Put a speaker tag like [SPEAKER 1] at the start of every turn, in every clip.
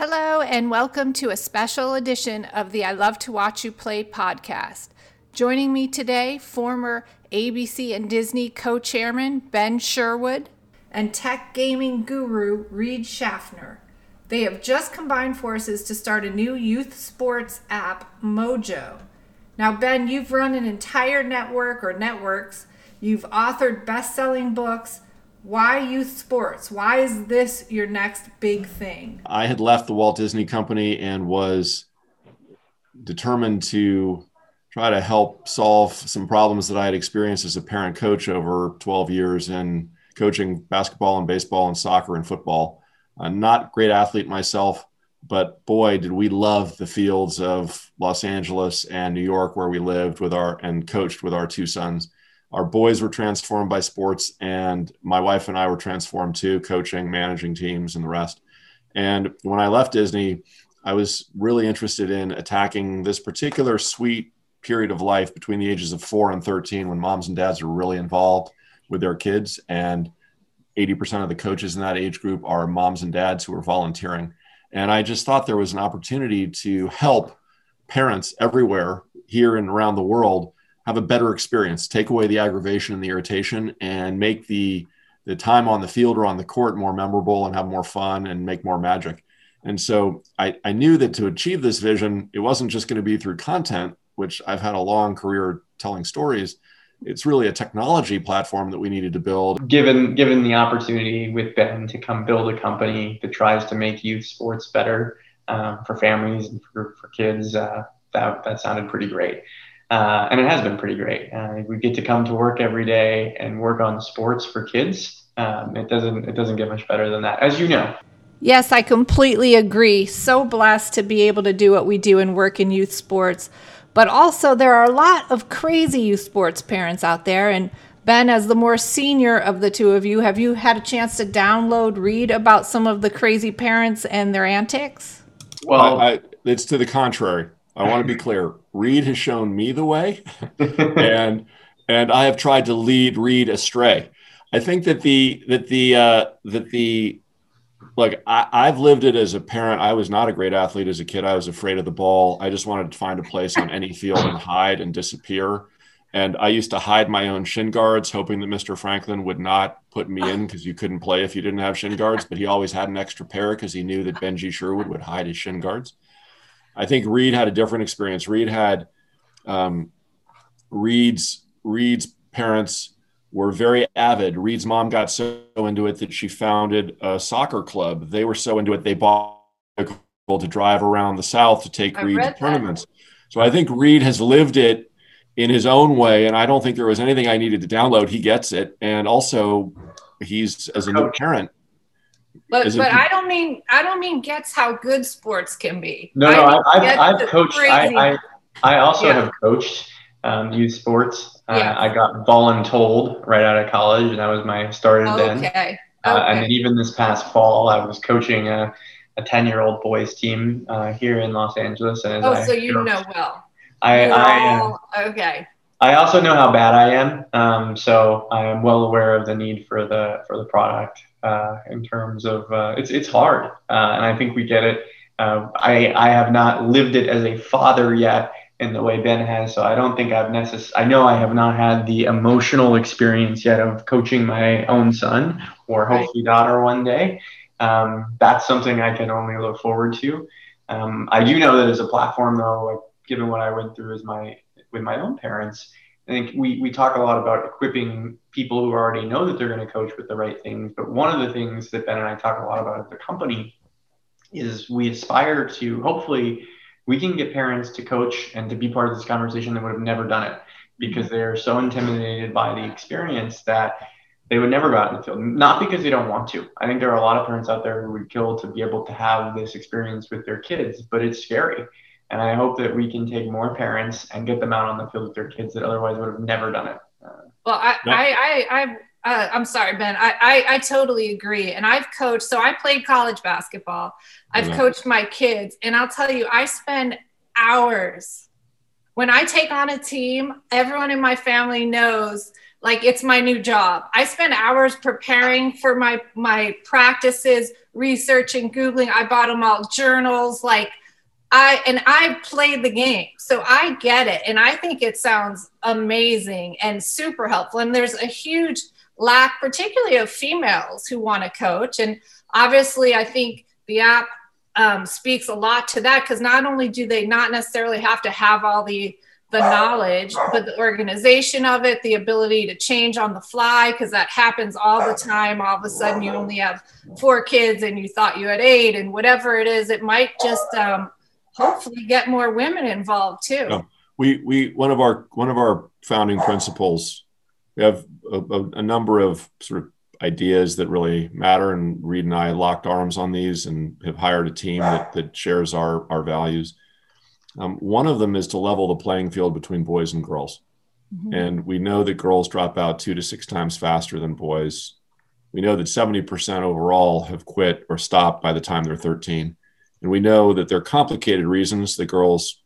[SPEAKER 1] Hello, and welcome to a special edition of the I Love to Watch You Play podcast. Joining me today, former ABC and Disney co chairman Ben Sherwood and tech gaming guru Reid Schaffner. They have just combined forces to start a new youth sports app, Mojo. Now, Ben, you've run an entire network or networks, you've authored best selling books why youth sports? Why is this your next big thing?
[SPEAKER 2] I had left the Walt Disney Company and was determined to try to help solve some problems that I had experienced as a parent coach over 12 years in coaching basketball and baseball and soccer and football. I'm not great athlete myself, but boy, did we love the fields of Los Angeles and New York where we lived with our and coached with our two sons our boys were transformed by sports and my wife and i were transformed too coaching managing teams and the rest. And when i left disney i was really interested in attacking this particular sweet period of life between the ages of 4 and 13 when moms and dads are really involved with their kids. And 80% of the coaches in that age group are moms and dads who are volunteering. And i just thought there was an opportunity to help parents everywhere here and around the world have a better experience, take away the aggravation and the irritation, and make the the time on the field or on the court more memorable and have more fun and make more magic. And so I, I knew that to achieve this vision, it wasn't just going to be through content, which I've had a long career telling stories. It's really a technology platform that we needed to build.
[SPEAKER 3] Given given the opportunity with Ben to come build a company that tries to make youth sports better um, for families and for, for kids, uh, that that sounded pretty great. Uh, and it has been pretty great. Uh, we get to come to work every day and work on sports for kids. Um, it doesn't it doesn't get much better than that, as you know.
[SPEAKER 1] Yes, I completely agree. So blessed to be able to do what we do and work in youth sports. But also, there are a lot of crazy youth sports parents out there. And Ben, as the more senior of the two of you, have you had a chance to download, read about some of the crazy parents and their antics?
[SPEAKER 2] Well, I, I, it's to the contrary. I want to be clear. Reid has shown me the way, and and I have tried to lead Reid astray. I think that the that the uh, that the like I, I've lived it as a parent. I was not a great athlete as a kid. I was afraid of the ball. I just wanted to find a place on any field and hide and disappear. And I used to hide my own shin guards, hoping that Mr. Franklin would not put me in because you couldn't play if you didn't have shin guards. But he always had an extra pair because he knew that Benji Sherwood would hide his shin guards. I think Reid had a different experience. Reid had um, Reid's Reid's parents were very avid. Reid's mom got so into it that she founded a soccer club. They were so into it they bought a couple to drive around the South to take I Reid to tournaments. That. So I think Reid has lived it in his own way, and I don't think there was anything I needed to download. He gets it, and also he's as a new parent
[SPEAKER 1] but but I don't mean I don't mean gets how good sports can be.
[SPEAKER 3] No, no, I have I've coached. I, I, I also yeah. have coached um, youth sports. Uh, yeah. I got voluntold right out of college, and that was my started okay. then. Okay. Uh, and then even this past fall, I was coaching a, a 10 year old boys team uh, here in Los Angeles.
[SPEAKER 1] And oh, I, so you know well.
[SPEAKER 3] I, I all,
[SPEAKER 1] okay.
[SPEAKER 3] I also know how bad I am, um, so I am well aware of the need for the for the product uh, in terms of uh, it's it's hard, uh, and I think we get it. Uh, I I have not lived it as a father yet in the way Ben has, so I don't think I've necess- I know I have not had the emotional experience yet of coaching my own son or hopefully daughter one day. Um, that's something I can only look forward to. Um, I do know that as a platform, though, like given what I went through as my with my own parents, I think we, we talk a lot about equipping people who already know that they're going to coach with the right things. But one of the things that Ben and I talk a lot about at the company is we aspire to hopefully we can get parents to coach and to be part of this conversation that would have never done it because mm-hmm. they're so intimidated by the experience that they would never go out in the field. Not because they don't want to. I think there are a lot of parents out there who would kill to be able to have this experience with their kids, but it's scary. And I hope that we can take more parents and get them out on the field with their kids that otherwise would have never done it. Uh,
[SPEAKER 1] well, I, no. I, I, I, uh, I'm sorry, Ben. I, I, I, totally agree. And I've coached, so I played college basketball. I've mm-hmm. coached my kids, and I'll tell you, I spend hours when I take on a team. Everyone in my family knows like it's my new job. I spend hours preparing for my my practices, researching, googling. I bought them all journals, like I and I played the game, so I get it, and I think it sounds amazing and super helpful. And there's a huge lack, particularly of females who want to coach, and obviously, I think the app um, speaks a lot to that because not only do they not necessarily have to have all the the knowledge, but the organization of it, the ability to change on the fly, because that happens all the time. All of a sudden, you only have four kids and you thought you had eight, and whatever it is, it might just um, hopefully get more women involved too.
[SPEAKER 2] Yeah. We we one of our one of our founding principles. We have a, a, a number of sort of ideas that really matter, and Reid and I locked arms on these and have hired a team that that shares our our values um, one of them is to level the playing field between boys and girls. Mm-hmm. And we know that girls drop out two to six times faster than boys. We know that 70% overall have quit or stopped by the time they're 13. And we know that there are complicated reasons that girls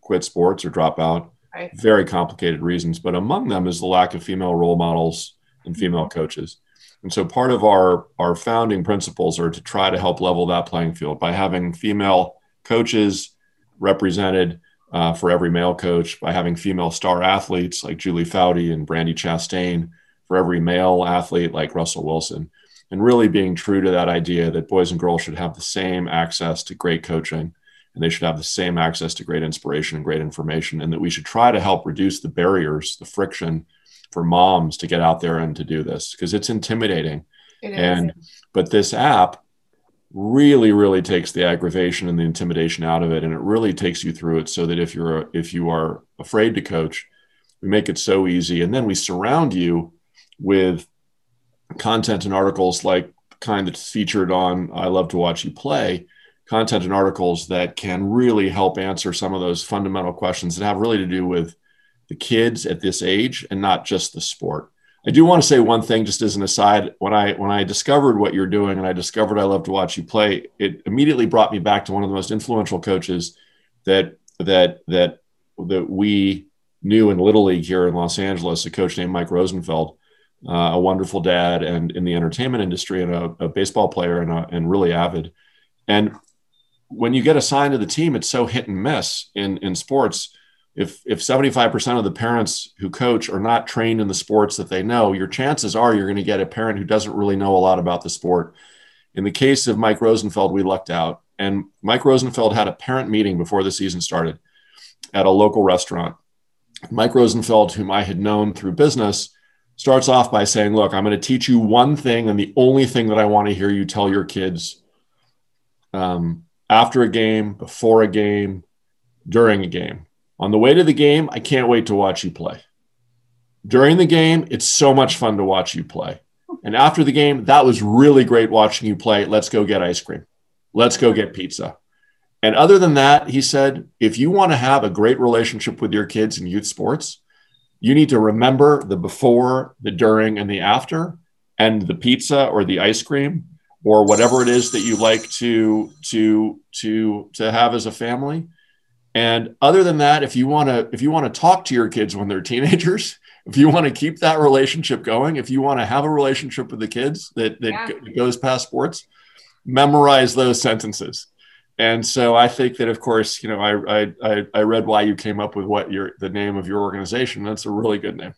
[SPEAKER 2] quit sports or drop out, right. very complicated reasons. But among them is the lack of female role models and mm-hmm. female coaches. And so part of our, our founding principles are to try to help level that playing field by having female coaches represented uh, for every male coach by having female star athletes like Julie Foudy and Brandi Chastain for every male athlete like Russell Wilson. And really being true to that idea that boys and girls should have the same access to great coaching and they should have the same access to great inspiration and great information. And that we should try to help reduce the barriers, the friction for moms to get out there and to do this because it's intimidating. It and but this app really really takes the aggravation and the intimidation out of it and it really takes you through it so that if you're if you are afraid to coach we make it so easy and then we surround you with content and articles like kind that's featured on i love to watch you play content and articles that can really help answer some of those fundamental questions that have really to do with the kids at this age and not just the sport I do want to say one thing, just as an aside. When I when I discovered what you're doing, and I discovered I love to watch you play, it immediately brought me back to one of the most influential coaches that that that that we knew in Little League here in Los Angeles. A coach named Mike Rosenfeld, uh, a wonderful dad, and in the entertainment industry, and a, a baseball player, and a, and really avid. And when you get assigned to the team, it's so hit and miss in in sports. If if 75% of the parents who coach are not trained in the sports that they know your chances are you're going to get a parent who doesn't really know a lot about the sport. In the case of mike rosenfeld we lucked out. And mike rosenfeld had a parent meeting before the season started at a local restaurant. Mike rosenfeld whom i had known through business starts off by saying look i'm going to teach you one thing and the only thing that i want to hear you tell your kids um, after a game before a game during a game on the way to the game, I can't wait to watch you play. During the game, it's so much fun to watch you play. And after the game, that was really great watching you play. Let's go get ice cream. Let's go get pizza. And other than that, he said, if you want to have a great relationship with your kids in youth sports, you need to remember the before, the during, and the after, and the pizza or the ice cream or whatever it is that you like to to to to have as a family and other than that, if you want to if you want to talk to your kids when they're teenagers, if you want to keep that relationship going, if you want to have a relationship with the kids that that yeah. goes past sports, memorize those sentences. And so I think that, of course, you know, I, I I read why you came up with what your the name of your organization. That's a really good name.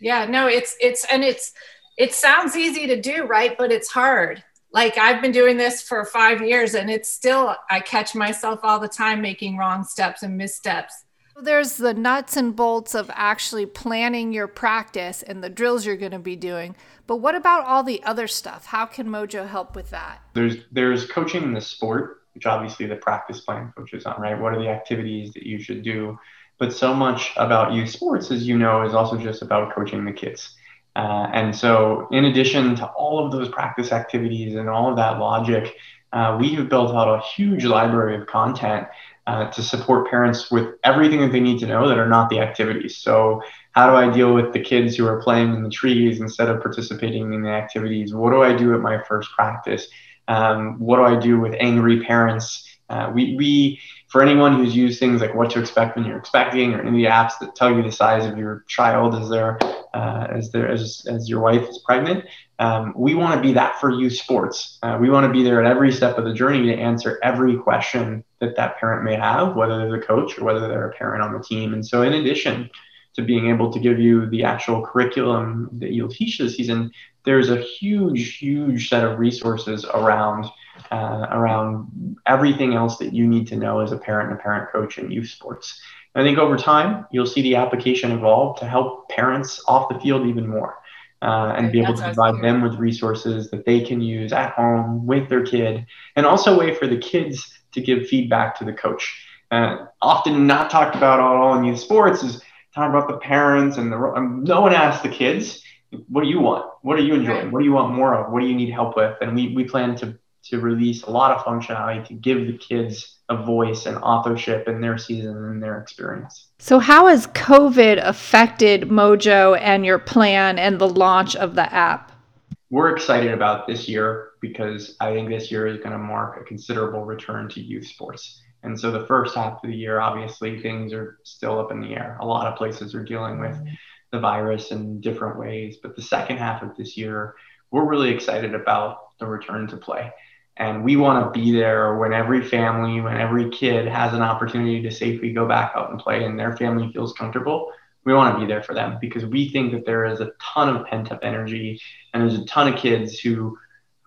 [SPEAKER 1] Yeah, no, it's it's and it's it sounds easy to do, right? But it's hard like I've been doing this for five years and it's still, I catch myself all the time making wrong steps and missteps. There's the nuts and bolts of actually planning your practice and the drills you're going to be doing. But what about all the other stuff? How can Mojo help with that?
[SPEAKER 3] There's there's coaching in the sport, which obviously the practice plan coaches on, right? What are the activities that you should do? But so much about youth sports, as you know, is also just about coaching the kids. Uh, and so, in addition to all of those practice activities and all of that logic, uh, we have built out a huge library of content uh, to support parents with everything that they need to know that are not the activities. So, how do I deal with the kids who are playing in the trees instead of participating in the activities? What do I do at my first practice? Um, what do I do with angry parents? Uh, we, we for anyone who's used things like what to expect when you're expecting or any of the apps that tell you the size of your child as their uh, as their as, as your wife is pregnant um, we want to be that for you sports uh, we want to be there at every step of the journey to answer every question that that parent may have whether they're the coach or whether they're a parent on the team and so in addition to being able to give you the actual curriculum that you'll teach this season there's a huge huge set of resources around uh, around everything else that you need to know as a parent and a parent coach in youth sports. I think over time, you'll see the application evolve to help parents off the field even more uh, and be able to provide them with resources that they can use at home with their kid and also a way for the kids to give feedback to the coach. Uh, often not talked about at all in youth sports is talk about the parents and the um, no one asks the kids what do you want what are you enjoying what do you want more of what do you need help with and we, we plan to to release a lot of functionality to give the kids a voice and authorship in their season and their experience.
[SPEAKER 1] So, how has COVID affected Mojo and your plan and the launch of the app?
[SPEAKER 3] We're excited about this year because I think this year is going to mark a considerable return to youth sports. And so, the first half of the year, obviously, things are still up in the air. A lot of places are dealing with mm-hmm. The virus in different ways. But the second half of this year, we're really excited about the return to play. And we want to be there when every family, when every kid has an opportunity to safely go back out and play and their family feels comfortable. We want to be there for them because we think that there is a ton of pent up energy and there's a ton of kids who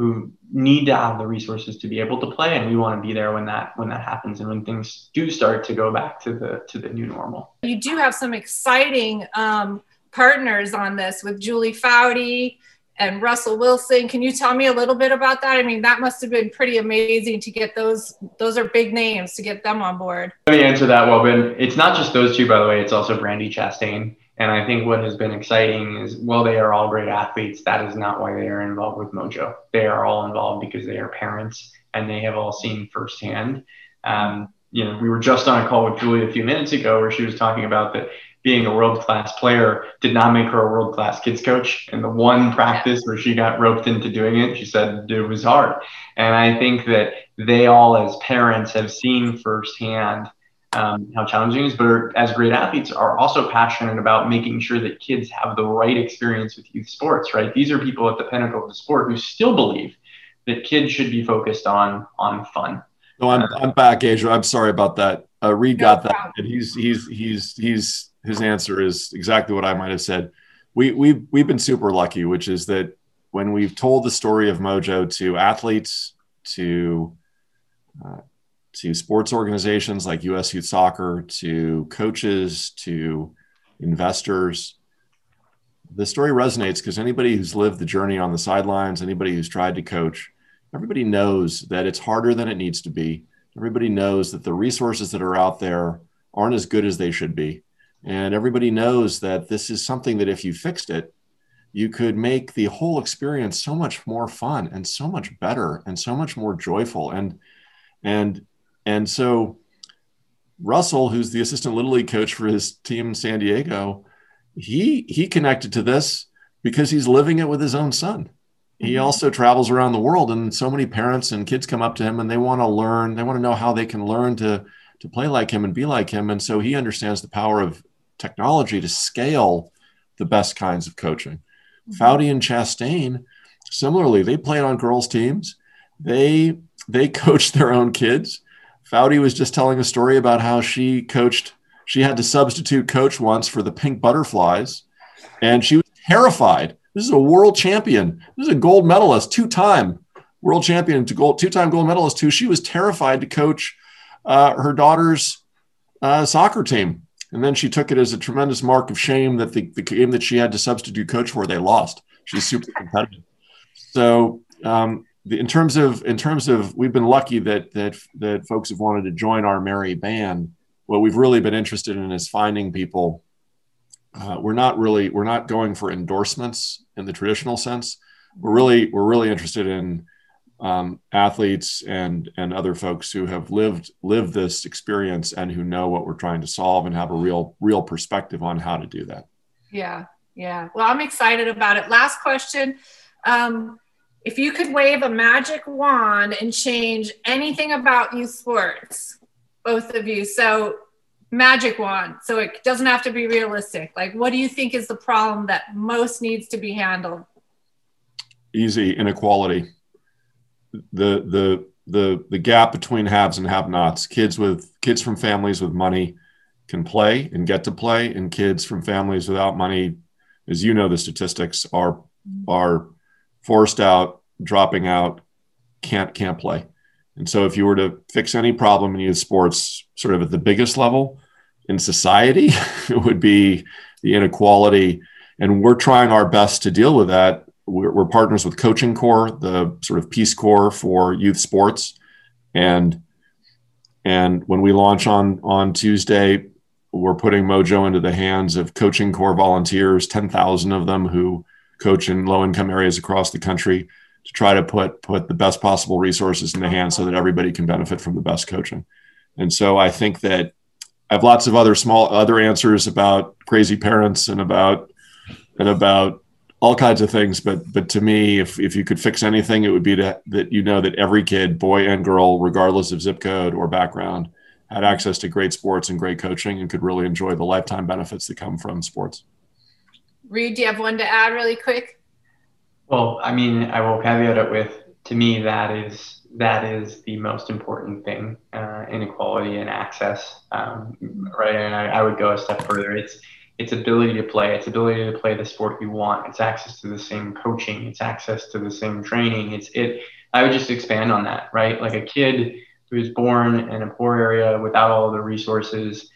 [SPEAKER 3] who need to have the resources to be able to play and we want to be there when that when that happens and when things do start to go back to the to the new normal
[SPEAKER 1] you do have some exciting um, partners on this with julie foudy and Russell Wilson. Can you tell me a little bit about that? I mean, that must have been pretty amazing to get those. Those are big names to get them on board.
[SPEAKER 3] Let me answer that, well, Ben. It's not just those two, by the way. It's also Brandi Chastain. And I think what has been exciting is, while they are all great athletes, that is not why they are involved with Mojo. They are all involved because they are parents and they have all seen firsthand. Um, you know, we were just on a call with Julie a few minutes ago where she was talking about that being a world class player did not make her a world class kids coach. And the one practice where she got roped into doing it, she said it was hard. And I think that they all, as parents, have seen firsthand um, how challenging it is, but as great athletes, are also passionate about making sure that kids have the right experience with youth sports. Right? These are people at the pinnacle of the sport who still believe that kids should be focused on on fun.
[SPEAKER 2] No, I'm, I'm back, Asia. I'm sorry about that. Uh, Reid no got problem. that. And he's he's he's he's his answer is exactly what I might have said. We we've we've been super lucky, which is that when we've told the story of Mojo to athletes, to uh, to sports organizations like U.S. Youth Soccer, to coaches, to investors, the story resonates because anybody who's lived the journey on the sidelines, anybody who's tried to coach, everybody knows that it's harder than it needs to be. Everybody knows that the resources that are out there aren't as good as they should be. And everybody knows that this is something that if you fixed it, you could make the whole experience so much more fun and so much better and so much more joyful. And and and so Russell, who's the assistant little league coach for his team in San Diego, he he connected to this because he's living it with his own son. He mm-hmm. also travels around the world, and so many parents and kids come up to him and they want to learn. They want to know how they can learn to to play like him and be like him. And so he understands the power of technology to scale the best kinds of coaching. Mm-hmm. Foudy and Chastain, similarly, they played on girls' teams. They they coached their own kids. Foudy was just telling a story about how she coached. She had to substitute coach once for the Pink Butterflies, and she was terrified. This is a world champion. This is a gold medalist, two-time world champion, two-time gold medalist. Who she was terrified to coach uh, her daughter's uh, soccer team. And then she took it as a tremendous mark of shame that the, the game that she had to substitute coach for, they lost. She's super competitive. So um, the, in terms of in terms of we've been lucky that that that folks have wanted to join our merry band. What we've really been interested in is finding people. Uh, we're not really we're not going for endorsements in the traditional sense. We're really we're really interested in um, athletes and and other folks who have lived lived this experience and who know what we're trying to solve and have a real real perspective on how to do that.
[SPEAKER 1] Yeah, yeah. Well, I'm excited about it. Last question. Um, if you could wave a magic wand and change anything about youth sports, both of you. So magic wand. So it doesn't have to be realistic. Like, what do you think is the problem that most needs to be handled?
[SPEAKER 2] Easy inequality. The the the the gap between haves and have-nots. Kids with kids from families with money can play and get to play, and kids from families without money, as you know, the statistics are are forced out, dropping out, can't can't play. And so, if you were to fix any problem in youth sports, sort of at the biggest level in society, it would be the inequality. And we're trying our best to deal with that. We're, we're partners with Coaching Corps, the sort of Peace Corps for youth sports, and and when we launch on on Tuesday, we're putting Mojo into the hands of Coaching Corps volunteers, ten thousand of them who coach in low income areas across the country to try to put put the best possible resources in the hands so that everybody can benefit from the best coaching. And so I think that I have lots of other small other answers about crazy parents and about and about all kinds of things. But but to me, if if you could fix anything, it would be to, that you know that every kid, boy and girl, regardless of zip code or background, had access to great sports and great coaching and could really enjoy the lifetime benefits that come from sports.
[SPEAKER 1] Reid, do you have one to add really quick?
[SPEAKER 3] Well, I mean, I will caveat it with to me that is that is the most important thing: uh, inequality and access. Um, right, and I, I would go a step further. It's its ability to play, its ability to play the sport you want, its access to the same coaching, its access to the same training. It's it. I would just expand on that, right? Like a kid who is born in a poor area without all the resources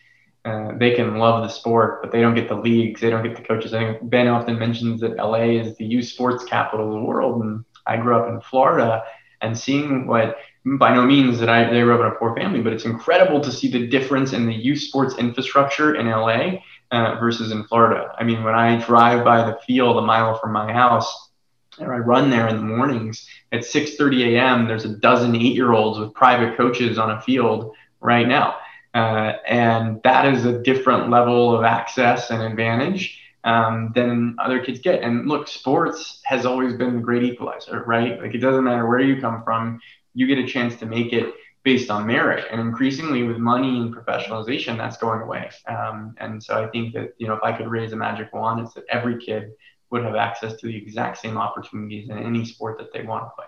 [SPEAKER 3] uh, they can love the sport, but they don't get the leagues, they don't get the coaches. I think Ben often mentions that LA is the youth sports capital of the world, and I grew up in Florida, and seeing what by no means that I they grew up in a poor family, but it's incredible to see the difference in the youth sports infrastructure in LA uh, versus in Florida. I mean, when I drive by the field a mile from my house, and I run there in the mornings at 6:30 a.m. There's a dozen eight-year-olds with private coaches on a field right now uh, and that is a different level of access and advantage um, than other kids get. And look, sports has always been the great equalizer, right? Like it doesn't matter where you come from, you get a chance to make it based on merit. And increasingly with money and professionalization, that's going away. Um, and so I think that, you know, if I could raise a magic wand, it's that every kid would have access to the exact same opportunities in any sport that they want to play.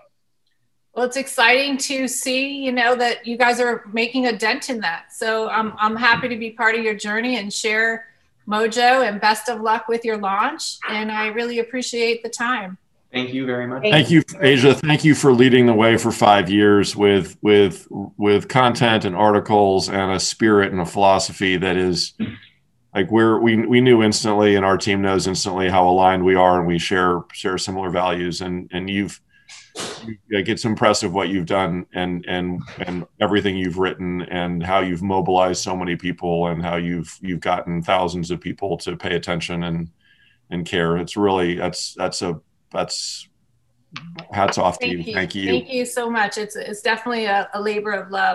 [SPEAKER 1] Well, it's exciting to see, you know, that you guys are making a dent in that. So I'm, I'm happy to be part of your journey and share Mojo and best of luck with your launch. And I really appreciate the time.
[SPEAKER 3] Thank you very much.
[SPEAKER 2] Thank you, Asia. Thank you for leading the way for five years with with with content and articles and a spirit and a philosophy that is like we're we we knew instantly and our team knows instantly how aligned we are and we share share similar values and and you've like it's impressive what you've done and and and everything you've written and how you've mobilized so many people and how you've you've gotten thousands of people to pay attention and and care it's really that's that's a that's hats off
[SPEAKER 1] Thank
[SPEAKER 2] to you.
[SPEAKER 1] you.
[SPEAKER 2] thank you
[SPEAKER 1] Thank you so much. It's, it's definitely a, a labor of love.